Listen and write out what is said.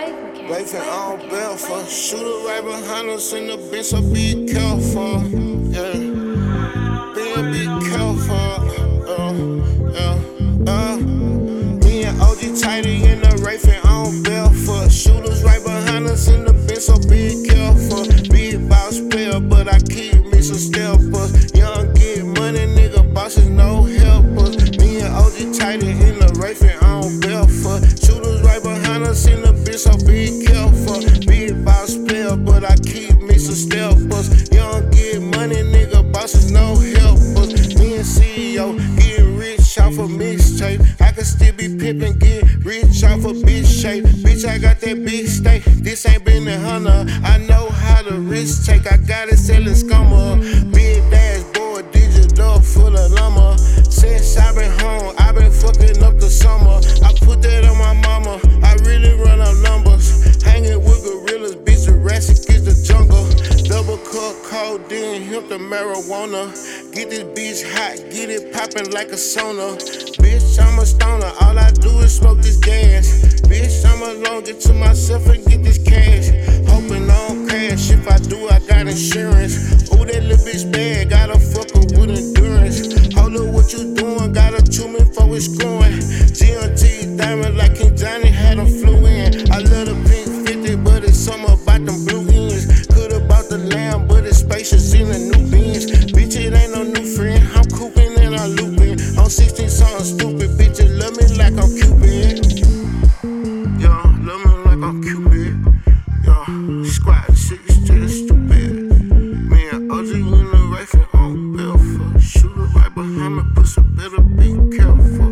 Waving on Belfort, shooter right behind us in the bench, so be careful. Yeah, being be careful. Uh, yeah, uh. Me and OG tighty in the Wraithing on Belfort, shooters right behind us in the bench, so be careful. Big boss player, but I keep me some stealthers. Young get money, nigga, bosses no helpers. Me and OG tighty in the Wraithing on Belfort, shooters right behind us in the so be careful. Big boss player, but I keep me some stealthers. Young get money, nigga, bosses no helpers. Me and CEO getting rich off a mixtape. I can still be pimping, get rich off a bitch shape. Bitch, I got that big steak. This ain't been a hunter. I know how to risk take. I got it selling scummer. Cup codeine, hemp the marijuana. Get this bitch hot, get it poppin' like a sauna. Bitch, I'm a stoner, all I do is smoke this gas. Bitch, I'm alone, get to myself and get this cash. Hoping I don't crash, if I do, I got insurance. Ooh, that little bitch bad, gotta fuck her with endurance. Hold up, what you doing? Gotta chew me for it's screwing. GMT diamond like King Johnny had flew in. love me like I'm Cupid. Yeah, love me like I'm Cupid. Yeah, squad six to stupid. Me and OG in the rifle on Belfast. it right behind me, pussy better be careful.